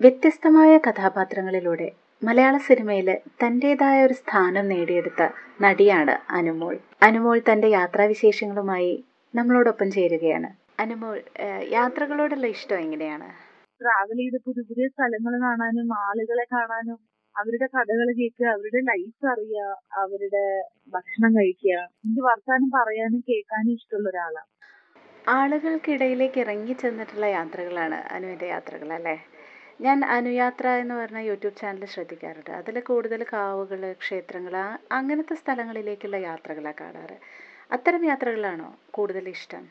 വ്യത്യസ്തമായ കഥാപാത്രങ്ങളിലൂടെ മലയാള സിനിമയിൽ തന്റെതായ ഒരു സ്ഥാനം നേടിയെടുത്ത നടിയാണ് അനുമോൾ. അനുമോൾ തന്റെ യാത്രാവിശേഷങ്ങളുമായി നമ്മളോടൊപ്പം ചേരുകയാണ്. അനുമോൾ യാത്രകളോടുള്ള ഇഷ്ടം എങ്ങനെയാണ്? ട്രാവൽ ചെയ്ത് പുതിയ പുതിയ സ്ഥലങ്ങൾ കാണാനും ആളുകളെ കാണാനും അവരുടെ കഥകൾ കേൾക്കുക അവരുടെ ലൈഫ് അറിയുക അവരുടെ ഭക്ഷണം കഴിക്കുക എനിക്ക് വർത്താനം പറയാനും കേൾക്കാനും ഇഷ്ടമുള്ള ഒരാളാണ് ആളുകൾക്കിടയിലേക്ക് ഇറങ്ങി ചെന്നിട്ടുള്ള യാത്രകളാണ് അനുവിന്റെ യാത്രകൾ അല്ലേ ഞാൻ അനുയാത്ര എന്ന് പറഞ്ഞ യൂട്യൂബ് ചാനൽ ശ്രദ്ധിക്കാറുണ്ട്. അതിൽ കൂടുതൽ കാവുകൾ ക്ഷേത്രങ്ങൾ അങ്ങനത്തെ സ്ഥലങ്ങളിലേക്കുള്ള യാത്രകളാണ് കാണാറ്. അത്തരം യാത്രകളാണോ കൂടുതൽ ഇഷ്ടം?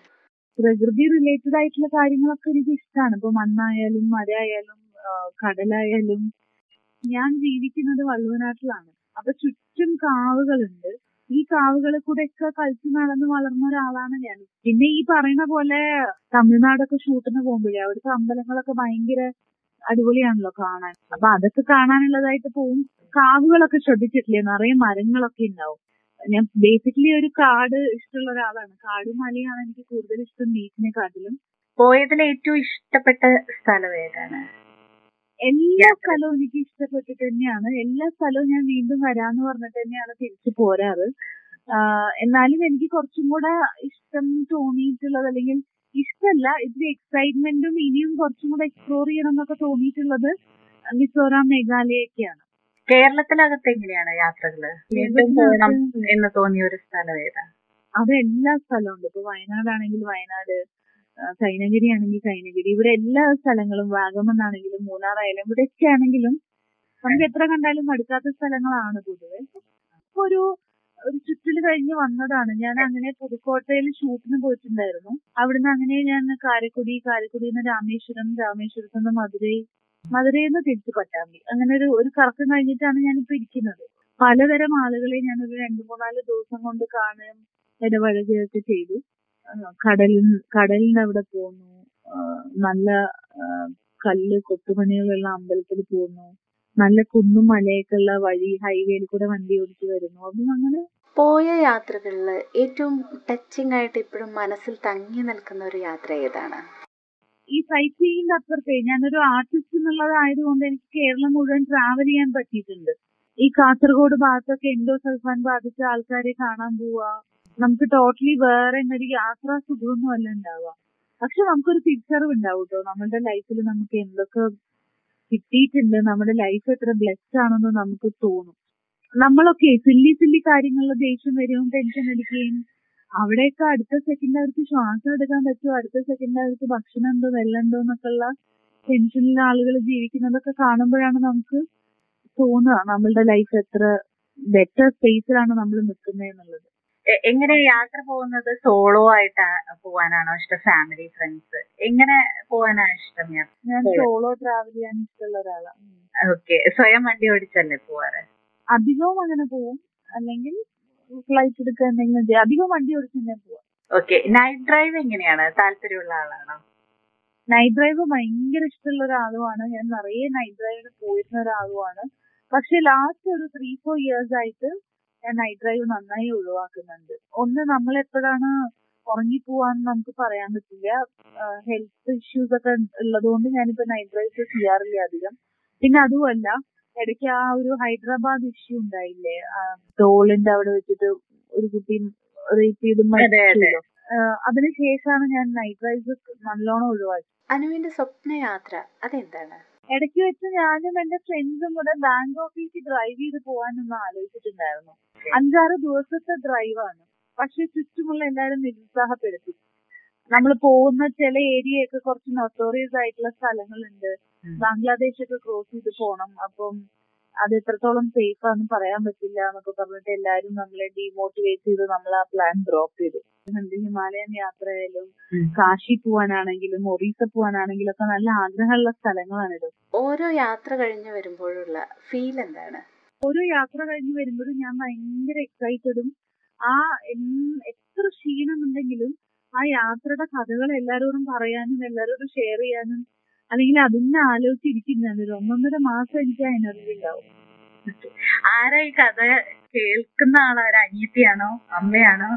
പ്രകൃതി റിലേറ്റഡ് ആയിട്ടുള്ള കാര്യങ്ങളൊക്കെ എനിക്ക് ഇഷ്ടമാണ് ഇപ്പൊ മണ്ണായാലും മരയായാലും കടലായാലും ഞാൻ ജീവിക്കുന്നത് വള്ളുവനാട്ടിലാണ്. അപ്പൊ ചുറ്റും കാവുകളുണ്ട്. ഈ കാവുകളിൽ കൂടെ ഒക്കെ കളിച്ചു നടന്ന് വളർന്ന ഒരാളാണ് ഞാൻ. പിന്നെ ഈ പറയുന്ന പോലെ തമിഴ്നാടൊക്കെ ഷൂട്ടിന് പോകുമ്പോഴേ അവിടുത്തെ അമ്പലങ്ങളൊക്കെ ഭയങ്കര അടിപൊളിയാണല്ലോ കാണാൻ. അപ്പൊ അതൊക്കെ കാണാനുള്ളതായിട്ട് പോവും. കാവുകളൊക്കെ ശ്രദ്ധിച്ചിട്ടില്ലേ? നിറയെ മരങ്ങളൊക്കെ ഉണ്ടാവും. ഞാൻ ബേസിക്കലി ഒരു കാട് ഇഷ്ടമുള്ള ഒരാളാണ്. കാടും മലയാണ് എനിക്ക് കൂടുതൽ ഇഷ്ടം ബീച്ചിനെക്കാട്ടിലും പോയതിൽ ഏറ്റവും ഇഷ്ടപ്പെട്ട സ്ഥലം ഏതാണ്? എല്ലാ സ്ഥലവും എനിക്ക് ഇഷ്ടപ്പെട്ടിട്ട് തന്നെയാണ്. എല്ലാ സ്ഥലവും ഞാൻ വീണ്ടും വരാന്ന് പറഞ്ഞിട്ട് തന്നെയാണ് തിരിച്ചു പോരാറ്. എന്നാലും എനിക്ക് കുറച്ചും കൂടെ ഇഷ്ടം തോന്നിയിട്ടുള്ളത് അല്ലെങ്കിൽ ഇഷ്ടമല്ല ഇതിൽ എക്സൈറ്റ്മെന്റും ഇനിയും കുറച്ചും കൂടെ എക്സ്പ്ലോർ ചെയ്യണം എന്നൊക്കെ തോന്നിയിട്ടുള്ളത് മിസോറാം മേഘാലയൊക്കെയാണ് കേരളത്തിനകത്ത് എങ്ങനെയാണ് യാത്രകൾ? പോകണം എന്ന് തോന്നിയ ഒരു സ്ഥലം ഏതാ? അത് എല്ലാ സ്ഥലവും ഉണ്ട്. ഇപ്പൊ വയനാടാണെങ്കിൽ വയനാട് കൈനഗിരി ആണെങ്കിൽ കൈനഗിരി. ഇവിടെ എല്ലാ സ്ഥലങ്ങളും വാഗമൺ ആണെങ്കിലും മൂന്നാർ ആയാലും ഇവിടെയൊക്കെ ആണെങ്കിലും നമുക്ക് എത്ര കണ്ടാലും മടുക്കാത്ത സ്ഥലങ്ങളാണ് പൊതുവെ. ഒരു ഒരു ചുറ്റൽ കഴിഞ്ഞ് വന്നതാണ്. ഞാൻ അങ്ങനെ പുതുക്കോട്ടയിൽ ഷൂട്ടിന് പോയിട്ടുണ്ടായിരുന്നു. അവിടുന്ന് അങ്ങനെ ഞാൻ കാരക്കുടി കാരക്കുടിയിൽ നിന്ന് രാമേശ്വരം രാമേശ്വരത്ത് നിന്ന് മധുരൈ മധുരയിൽ നിന്ന് തിരിച്ചു പട്ടാമ്പി. അങ്ങനെ ഒരു ഒരു കറക്കം കഴിഞ്ഞിട്ടാണ് ഞാൻ ഞാനിപ്പോ ഇരിക്കുന്നത്. പലതരം ആളുകളെ ഞാൻ ഒരു രണ്ടു മൂന്നാൽ ദിവസം കൊണ്ട് കാണുകയും ഇടപഴകുകയൊക്കെ ചെയ്തു. കടലിൽ കടലിന്റെ അവിടെ പോന്നു. നല്ല കല്ല് കൊത്തുപണികളുള്ള അമ്പലത്തിൽ പോന്നു. നല്ല കുന്നും മലയൊക്കെ ഉള്ള വഴി ഹൈവേയിൽ കൂടെ വണ്ടി ഓടിച്ച് വരുന്നു. അപ്പം അങ്ങനെ പോയ യാത്രകളിൽ ഏറ്റവും ടച്ചിങ് ആയിട്ട് ഇപ്പോഴും മനസ്സിൽ തങ്ങി നിൽക്കുന്ന ഒരു യാത്ര ഏതാണ്? ഈ സൈറ്റ് സീയിന്റെ അപ്പുറത്തെ ഞാനൊരു ആർട്ടിസ്റ്റ് എന്നുള്ളതായതുകൊണ്ട് എനിക്ക് കേരളം മുഴുവൻ ട്രാവൽ ചെയ്യാൻ പറ്റിയിട്ടുണ്ട്. ഈ കാസർഗോഡ് ഭാഗത്തൊക്കെ എൻഡോസൾഫാൻ ബാധിച്ച ആൾക്കാരെ കാണാൻ പോവാ. നമുക്ക് ടോട്ടലി വേറെ ഒരു യാത്രാ സുഖമൊന്നും അല്ല ഉണ്ടാവുക. പക്ഷെ നമുക്കൊരു തിരിച്ചറിവ് ഉണ്ടാവും കേട്ടോ നമ്മളുടെ ലൈഫിൽ നമുക്ക് എന്തൊക്കെ കിട്ടിയിട്ടുണ്ട്. നമ്മുടെ ലൈഫ് എത്ര ബ്ലെസ്ഡ് ആണെന്ന് നമുക്ക് തോന്നും. നമ്മളൊക്കെ സില്ലി സില്ലി കാര്യങ്ങളിൽ ദേഷ്യം വരും ടെൻഷൻ അടിക്കുകയും അവിടെയൊക്കെ അടുത്ത സെക്കൻഡ് അവർക്ക് ശ്വാസം എടുക്കാൻ പറ്റുമോ? അടുത്ത സെക്കൻഡ് അവർക്ക് ഭക്ഷണം ഉണ്ടോ വെള്ളം ഉണ്ടോ എന്നൊക്കെയുള്ള ടെൻഷനിൽ ആളുകൾ ജീവിക്കുന്നതൊക്കെ കാണുമ്പോഴാണ് നമുക്ക് തോന്നുക നമ്മളുടെ ലൈഫ് എത്ര ബെറ്റർ സ്പേസിലാണ് നമ്മൾ നിൽക്കുന്നത് എന്നുള്ളത്. എങ്ങനെ യാത്ര പോകുന്നത് സോളോ ആയിട്ട് പോവാനാണോ ഇഷ്ടം? ഫാമിലി ഫ്രണ്ട്സ് എങ്ങനെ പോവാനാണ് ഇഷ്ടം ഞാൻ സോളോ ട്രാവൽ ചെയ്യാൻ ഇഷ്ടമുള്ള ഒരാളാണ്. ഓക്കെ സ്വയം വണ്ടി ഓടിച്ചല്ലേ പോവാറ്? അധികവും അങ്ങനെ പോവും. അല്ലെങ്കിൽ ഫ്ലൈറ്റ് എടുക്കുക എന്തെങ്കിലും ചെയ്യാം. അധികം വണ്ടി ഓടിച്ച് തന്നെ പോവാം. ഓക്കെ നൈറ്റ് ഡ്രൈവ് എങ്ങനെയാണ്? താല്പര്യമുള്ള ആളാണോ? നൈറ്റ് ഡ്രൈവ് ഭയങ്കര ഇഷ്ടമുള്ള ഒരാളുമാണ്. ഞാൻ നിറയെ നൈറ്റ് ഡ്രൈവിന് പോയിരുന്ന ഒരാളുമാണ്. പക്ഷെ ലാസ്റ്റ് ഒരു ത്രീ ഫോർ ഇയേഴ്സ് ആയിട്ട് നൈറ്റ് ഡ്രൈവ് നന്നായി ഒഴിവാക്കുന്നുണ്ട്. ഒന്ന് നമ്മൾ എപ്പോഴാണ് ഉറങ്ങിപ്പോവാന്ന് നമുക്ക് പറയാൻ പറ്റില്ല. ഹെൽത്ത് ഇഷ്യൂസ് ഒക്കെ ഉള്ളതുകൊണ്ട് ഞാനിപ്പോ നൈറ്റ് ഡ്രൈവ്സ് ചെയ്യാറില്ല അധികം. പിന്നെ അതുമല്ല ഇടയ്ക്ക് ആ ഒരു ഹൈദരാബാദ് ഇഷ്യൂ ഉണ്ടായില്ലേ? ടോളിന്റെ അവിടെ വെച്ചിട്ട് ഒരു കുട്ടി റേപ്പ് ചെയ്ത്. മരിച്ചല്ലോ അതിനുശേഷമാണ് ഞാൻ നൈറ്റ് ഡ്രൈവ്സ് നല്ലോണം ഒഴിവാക്കി. അനുവിന്റെ സ്വപ്ന യാത്ര അതെന്താണ്? ഇടയ്ക്ക് വെച്ച് ഞാനും എന്റെ ഫ്രണ്ട്സും കൂടെ ബാങ്കോക്കിലേക്ക് ഡ്രൈവ് ചെയ്ത് പോകാനൊന്ന് ആലോചിച്ചിട്ടുണ്ടായിരുന്നു. അഞ്ചാറ് ദിവസത്തെ ഡ്രൈവാണ് പക്ഷെ ചുറ്റുമുള്ള എല്ലാവരും നിരുത്സാഹപ്പെടുത്തി. നമ്മൾ പോകുന്ന ചില ഏരിയയൊക്കെ കുറച്ച് നൊട്ടോറിയസ് ആയിട്ടുള്ള സ്ഥലങ്ങളുണ്ട്. ബംഗ്ലാദേശ് ഒക്കെ ക്രോസ് ചെയ്ത് പോണം. അപ്പം അത് എത്രത്തോളം സേഫ് ആണെന്ന് പറയാൻ പറ്റില്ല എന്നൊക്കെ പറഞ്ഞിട്ട് എല്ലാരും നമ്മളെ ഡീമോട്ടിവേറ്റ് ചെയ്ത് നമ്മൾ ആ പ്ലാൻ ഡ്രോപ്പ് ചെയ്തു. എന്ത് ഹിമാലയൻ യാത്രയായാലും. കാശി പോവാനാണെങ്കിലും ഒറീസ പോവാനാണെങ്കിലും ഒക്കെ നല്ല ആഗ്രഹമുള്ള സ്ഥലങ്ങളാണിത്. ഓരോ യാത്ര കഴിഞ്ഞ് വരുമ്പോഴുള്ള ഫീൽ എന്താണ്? ഓരോ യാത്ര കഴിഞ്ഞ് വരുമ്പോഴും ഞാൻ ഭയങ്കര എക്സൈറ്റഡും ആ എത്ര ക്ഷീണമുണ്ടെങ്കിലും ആ യാത്രയുടെ കഥകൾ എല്ലാരോടും പറയാനും എല്ലാരോടും ഷെയർ ചെയ്യാനും അല്ലെങ്കിൽ അതിനെ ആലോചിച്ചിരിക്കും ഒരു ഒന്നൊന്നര മാസം എനിക്ക് ആ എനർജി ഉണ്ടാവും. ആരാ ഈ കഥ കേൾക്കുന്ന ആളാരാ അനിയത്തിയാണോ? അമ്മയാണോ?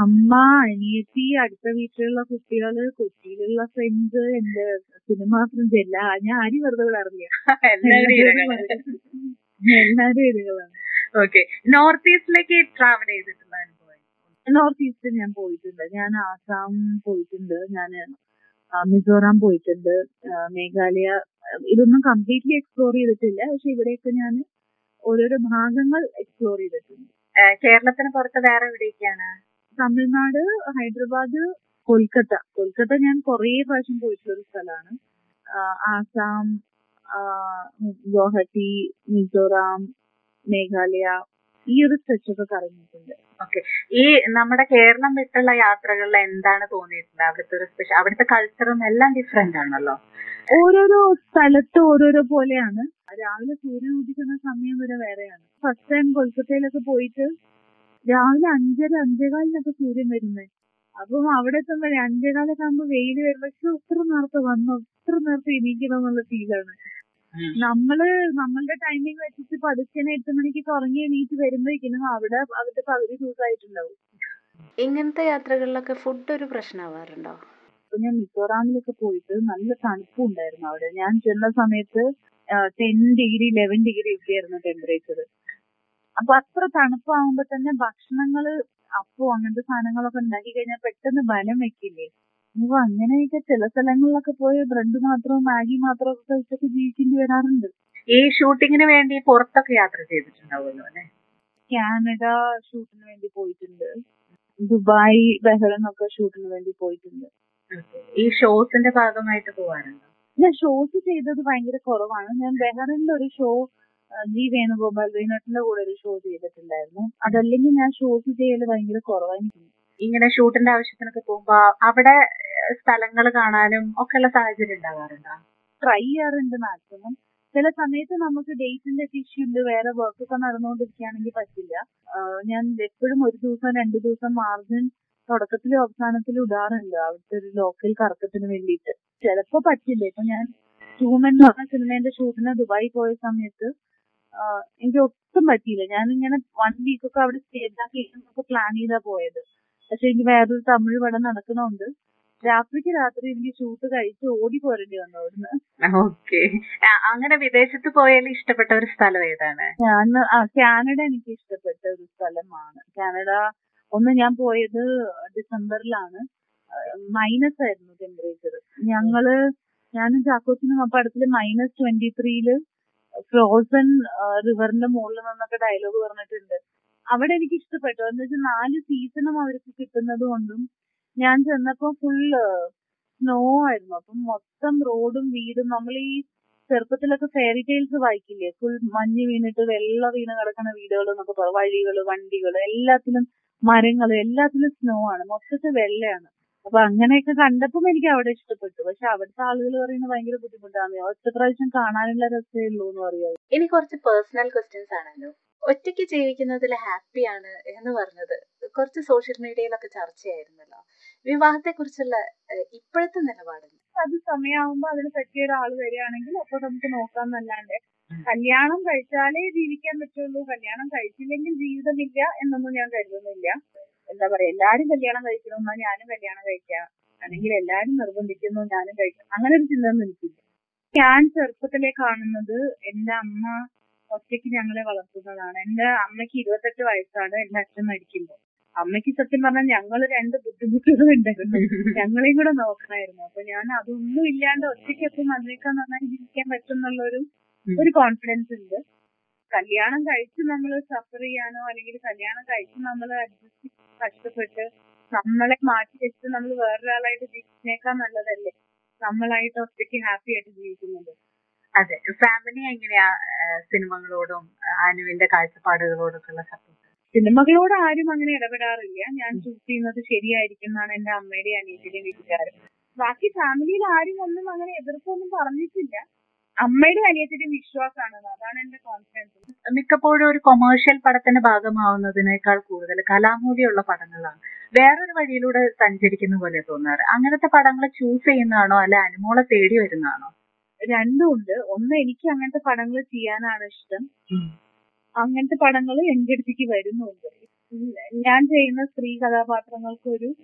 അമ്മ അനിയത്തി അടുത്ത വീട്ടിലുള്ള കുട്ടികൾ കൊച്ചിയിലുള്ള ഫ്രണ്ട്സ് എന്റെ സിനിമ ഫ്രണ്ട്സ് എല്ലാ. ഞാൻ ആരും വെറുതെ വിടാറില്ല. എല്ലാവരും ഓക്കെ നോർത്ത് ഈസ്റ്റിലേക്ക് ട്രാവൽ ചെയ്തിട്ടുള്ള അനുഭവം നോർത്ത് ഈസ്റ്റ് ഞാൻ പോയിട്ടുണ്ട്. ഞാൻ ആസാം പോയിട്ടുണ്ട്. ഞാൻ മിസോറാം പോയിട്ടുണ്ട്. മേഘാലയ ഇതൊന്നും കംപ്ലീറ്റ്ലി എക്സ്പ്ലോർ ചെയ്തിട്ടില്ല. പക്ഷെ ഇവിടെയൊക്കെ ഞാൻ ഓരോരോ ഭാഗങ്ങൾ എക്സ്പ്ലോർ ചെയ്തിട്ടുണ്ട്. കേരളത്തിന് പുറത്ത് വേറെ എവിടെയൊക്കെയാണ്? തമിഴ്നാട് ഹൈദരാബാദ് കൊൽക്കത്ത. കൊൽക്കത്ത ഞാൻ കുറേ പ്രാവശ്യം പോയിട്ടുള്ള ഒരു സ്ഥലമാണ്. ആസാം ഗുവാഹട്ടി മിസോറാം മേഘാലയ ഈ ഒരു സ്ട്രെച്ച് ഒക്കെ കറങ്ങിയിട്ടുണ്ട്. ഈ നമ്മുടെ കേരളം വിട്ടുള്ള യാത്രകളിൽ എന്താണ് തോന്നിയിട്ടുള്ളത്? അവിടുത്തെ ഒരു സ്പെഷ്യൽ അവിടുത്തെ കൾച്ചറും എല്ലാം ഡിഫറെന്റ് ആണല്ലോ. ഓരോരോ സ്ഥലത്ത് ഓരോരോ പോലെയാണ്. രാവിലെ സൂര്യൻ ഉദിക്കുന്ന സമയം വരെ വേറെയാണ്. ഫസ്റ്റ് ടൈം കൊൽക്കത്തയിലൊക്കെ പോയിട്ട് രാവിലെ അഞ്ചര അഞ്ചേകാലിനൊക്കെ സൂര്യൻ വരുന്നത് അപ്പം അവിടെ എത്തുമ്പോൾ അഞ്ചേകാലൊക്കെ ആകുമ്പോൾ വെയിൽ വരുമ്പോ പക്ഷെ നേരത്തെ വന്നു എത്ര നേരത്തെ എണീക്കണം എന്നുള്ള ഫീലാണ് നമ്മൾ നമ്മളുടെ ടൈമിംഗ് വെച്ചിട്ട് പതുക്കെ എട്ട് മണിക്ക് ഉറങ്ങി എണീറ്റ് വരുമ്പോഴേക്കും അവിടെ അവരുടെ പകുതി ദിവസമായിട്ടുണ്ടാവും ഇങ്ങനത്തെ യാത്രകളിലൊക്കെ ഫുഡ് ഒരു പ്രശ്നമാവാറുണ്ടോ അപ്പൊ ഞാൻ മിസോറാമിലൊക്കെ പോയിട്ട് നല്ല തണുപ്പും ഉണ്ടായിരുന്നു അവിടെ. ഞാൻ ചെന്ന സമയത്ത് ടെൻ ഡിഗ്രി ലെവൻ ഡിഗ്രി ഒക്കെ ആയിരുന്നു ടെമ്പറേച്ചർ അപ്പൊ അത്ര തണുപ്പാവുമ്പോ തന്നെ ഭക്ഷണങ്ങൾ അപ്പോ അങ്ങനത്തെ സാധനങ്ങളൊക്കെ ഉണ്ടാക്കി കഴിഞ്ഞാൽ പെട്ടെന്ന് ബലം വെക്കില്ലേ? അപ്പൊ അങ്ങനെയൊക്കെ ചില സ്ഥലങ്ങളിലൊക്കെ പോയി ബ്രെഡ് മാത്രവും മാഗി മാത്രവും ഒക്കെ കഴിച്ചൊക്കെ ജീവിക്കേണ്ടി വരാറുണ്ട്. ഈ ഷൂട്ടിങ്ങിന് വേണ്ടി പുറത്തൊക്കെ യാത്ര ചെയ്തിട്ടുണ്ടാവുമല്ലോ അല്ലെ? കാനഡ ഷൂട്ടിന് വേണ്ടി പോയിട്ടുണ്ട്. ദുബായ് ബഹ്റൈൻ ഒക്കെ ഷൂട്ടിന് വേണ്ടി പോയിട്ടുണ്ട്. ഈ ഷോസിന്റെ ഭാഗമായിട്ട് പോവാറുണ്ടോ? ഞാൻ ഷോസ് ചെയ്തത് ഭയങ്കര കുറവാണ്. ഞാൻ ബെഹറിന്റെ ഒരു ഷോ ജി വേണുഗോപാൽ വേണുട്ടിന്റെ കൂടെ ഒരു ഷോ ചെയ്തിട്ടുണ്ടായിരുന്നു. അതല്ലെങ്കിൽ ഞാൻ ഷോസ് ചെയ്യൽ ഭയങ്കര കുറവായിരുന്നു ഇങ്ങനെ ഷൂട്ടിന്റെ ആവശ്യത്തിനൊക്കെ പോകുമ്പോ അവിടെ സ്ഥലങ്ങൾ കാണാനും ഒക്കെ ഉള്ള സാഹചര്യം ഉണ്ടാകാറുണ്ടോ? ട്രൈ ചെയ്യാറുണ്ട് മാക്സിമം. ചില സമയത്ത് നമുക്ക് ഡേറ്റിന്റെ ഒക്കെ ഇഷ്യൂ ഉണ്ട്. വേറെ വർക്ക് ഒക്കെ നടന്നുകൊണ്ടിരിക്കുകയാണെങ്കിൽ പറ്റില്ല. ഞാൻ എപ്പോഴും ഒരു ദിവസം രണ്ടു ദിവസം മാർജിൻ തുടക്കത്തിലും അവസാനത്തിലും ഇടാറുണ്ട്. അവിടുത്തെ ഒരു ലോക്കൽ കറക്കത്തിന് വേണ്ടിയിട്ട്. ചിലപ്പോ പറ്റില്ല. ഇപ്പൊ ഞാൻ ഹ്യൂമൻ എന്ന് പറഞ്ഞ സിനിമേന്റെ ഷൂട്ടിന് ദുബായി പോയ സമയത്ത് എനിക്ക് ഒട്ടും പറ്റിയില്ല. ഞാൻ ഇങ്ങനെ വൺ വീക്ക് ഒക്കെ അവിടെ സ്റ്റേ ആക്കി പ്ലാൻ ചെയ്താ പോയത്. പക്ഷെ എനിക്ക് വേറൊരു തമിഴ് പടം നടക്കണോണ്ട്. രാത്രിക്ക് രാത്രി എനിക്ക് ഷൂട്ട് കഴിച്ച് ഓടി പോരേണ്ടി വന്നു അവിടുന്ന്. ഓക്കെ. അങ്ങനെ വിദേശത്ത് പോയാൽ ഇഷ്ടപ്പെട്ട ഒരു സ്ഥലം ഏതാണ്? ഞാൻ ആ കാനഡ എനിക്ക് ഇഷ്ടപ്പെട്ട ഒരു സ്ഥലമാണ്. കാനഡ ഒന്ന് ഞാൻ പോയത് ഡിസംബറിലാണ്. മൈനസ് ആയിരുന്നു ടെമ്പറേച്ചർ ഞങ്ങൾ ഞാനും ചാക്കോച്ചിനും അപ്പൊ അടുത്തിൽ മൈനസ് ട്വന്റി ത്രീയിൽ ഫ്രോസൺ റിവറിന്റെ മുകളിൽ നിന്നൊക്കെ ഡയലോഗ് പറഞ്ഞിട്ടുണ്ട്. അവിടെ എനിക്ക് ഇഷ്ടപ്പെട്ടു. എന്ന് വെച്ചാൽ നാല് സീസണും അവർക്ക് കിട്ടുന്നത് കൊണ്ടും ഞാൻ ചെന്നപ്പോ ഫുള്ള് സ്നോ ആയിരുന്നു. അപ്പം മൊത്തം റോഡും വീടും നമ്മൾ ഈ ചെറുപ്പത്തിലൊക്കെ ഫെയറി ടൈൽസ് വായിക്കില്ലേ? ഫുൾ മഞ്ഞ് വീണിട്ട് വെള്ള വീണ് കിടക്കുന്ന വീടുകൾ എന്നൊക്കെ പറയും വഴികൾ വണ്ടികൾ എല്ലാത്തിലും മരങ്ങൾ എല്ലാത്തിലും സ്നോ ആണ്. മൊത്തത്തിൽ വെള്ളയാണ്. അപ്പൊ അങ്ങനെയൊക്കെ കണ്ടപ്പം എനിക്ക് അവിടെ ഇഷ്ടപ്പെട്ടു. പക്ഷെ അവിടുത്തെ ആളുകൾ പറയുന്നത് ഭയങ്കര ബുദ്ധിമുട്ടാണ്. ഒറ്റ പ്രാവശ്യം കാണാനുള്ള രസമേ ഉള്ളൂ എന്ന് പറയാം. ഇനി കുറച്ച് പേഴ്സണൽ ക്വസ്റ്റ്യൻസ് ആണല്ലോ. ഒറ്റയ്ക്ക് ജീവിക്കുന്നതിൽ ഹാപ്പിയാണ് എന്ന് പറഞ്ഞത്. കുറച്ച് സോഷ്യൽ മീഡിയയിലൊക്കെ ചർച്ചയായിരുന്നല്ലോ. വിവാഹത്തെ കുറിച്ചുള്ള ഇപ്പോഴത്തെ നിലപാട് അത് സമയമാകുമ്പോ അതിന് പറ്റിയ ഒരാൾ വരികയാണെങ്കിൽ അപ്പൊ നമുക്ക് നോക്കാം എന്നല്ലാണ്ട് കല്യാണം കഴിച്ചാലേ ജീവിക്കാൻ പറ്റുള്ളൂ. കല്യാണം കഴിച്ചില്ലെങ്കിൽ ജീവിതമില്ല എന്നൊന്നും ഞാൻ കരുതുന്നില്ല. എന്താ പറയാ എല്ലാരും കല്യാണം കഴിക്കണമെന്നാ ഞാനും കല്യാണം കഴിക്കാം. അല്ലെങ്കിൽ എല്ലാരും നിർബന്ധിക്കുന്നു ഞാനും കഴിക്കാം. അങ്ങനെ ഒരു ചിന്ത എനിക്കില്ല. ഞാൻ ചെറുപ്പത്തിലെ കാണുന്നത് എന്റെ അമ്മ ഒറ്റയ്ക്ക് ഞങ്ങളെ വളർത്തുന്നതാണ്. എന്റെ അമ്മയ്ക്ക് ഇരുപത്തെട്ട് വയസ്സാണ് എന്റെ അച്ഛൻ മരിക്കുമ്പോൾ. അമ്മയ്ക്ക് സത്യം പറഞ്ഞാൽ ഞങ്ങൾ രണ്ട് ബുദ്ധിമുട്ടുകൾ ഉണ്ടായിരുന്നു ഞങ്ങളെയും കൂടെ നോക്കണമായിരുന്നു. അപ്പൊ ഞാൻ അതൊന്നും ഇല്ലാണ്ട് ഒറ്റയ്ക്കൊപ്പം മന്ത്രിക്കാൻ നന്നായി ജീവിക്കാൻ പറ്റും എന്നുള്ളൊരു ഒരു കോൺഫിഡൻസ് ഉണ്ട്. കല്യാണം കഴിച്ച് നമ്മൾ സഫർ ചെയ്യാനോ അല്ലെങ്കിൽ കല്യാണം കഴിച്ച് നമ്മൾ അഡ്ജസ്റ്റ് കഷ്ടപ്പെട്ട് നമ്മളെ മാറ്റി വെച്ച് നമ്മൾ വേറൊരാളായിട്ട് ജീവിക്കുന്നേക്കാൾ നല്ലതല്ലേ? നമ്മളായിട്ട് ഒറ്റയ്ക്ക് ഹാപ്പി ആയിട്ട് ജീവിക്കുന്നത്. അതെ. ഫാമിലി എങ്ങനെയാ സിനിമകളോടും ആനുവിന്റെ കാഴ്ചപ്പാടുകളോടൊക്കെ ഉള്ള സപ്പോർട്ട് സിനിമകളോട് ആരും അങ്ങനെ ഇടപെടാറില്ല. ഞാൻ ചൂസ് ചെയ്യുന്നത് ശരിയായിരിക്കും എന്നാണ് എന്റെ അമ്മയുടെ അനിയത്തിന്റെയും വീട്ടുകാരും ബാക്കി ഫാമിലിയിൽ ആരും ഒന്നും അങ്ങനെ എതിർപ്പൊന്നും പറഞ്ഞിട്ടില്ല. അമ്മയുടെ അനിയത്തിന്റെ വിശ്വാസമാണ്. അതാണ് എന്റെ കോൺഫിഡൻസ് മിക്കപ്പോഴും ഒരു കൊമേഴ്ഷ്യൽ പടത്തിന്റെ ഭാഗമാവുന്നതിനേക്കാൾ കൂടുതൽ കലാമൂല്യമുള്ള പടങ്ങളാണ്. വേറൊരു വഴിയിലൂടെ സഞ്ചരിക്കുന്ന പോലെ തോന്നാറ്. അങ്ങനത്തെ പടങ്ങൾ ചൂസ് ചെയ്യുന്നതാണോ അല്ല അനുമോളെ തേടി വരുന്നതാണോ? രണ്ടും ഉണ്ട്. ഒന്ന് എനിക്ക് അങ്ങനത്തെ പടങ്ങൾ ചെയ്യാനാണ് ഇഷ്ടം. അങ്ങനത്തെ പടങ്ങൾ എന്റെ അടുത്തേക്ക് വരുന്നുണ്ട്. ഞാൻ ചെയ്യുന്ന സ്ത്രീ കഥാപാത്രങ്ങൾക്ക് ഒരു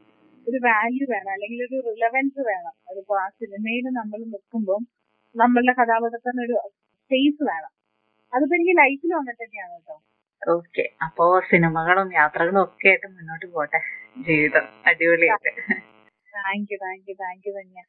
ഒരു വാല്യൂ വേണം അല്ലെങ്കിൽ ഒരു റിലവൻസ് വേണം. അതിപ്പോ ആ സിനിമയിൽ നമ്മൾ നിൽക്കുമ്പോൾ നമ്മളുടെ കഥാപാത്രത്തിന് ഒരു സ്പേസ് വേണം. അതിപ്പോ എനിക്ക് ലൈഫിൽ വന്നിട്ട് തന്നെയാണ് കേട്ടോ. ഓക്കെ അപ്പോ സിനിമകളും യാത്രകളും ഒക്കെ ആയിട്ട് മുന്നോട്ട് പോട്ടെ. ജീവിതം അടിപൊളിയായിട്ട്. Thank you thank you thank you തന്നെ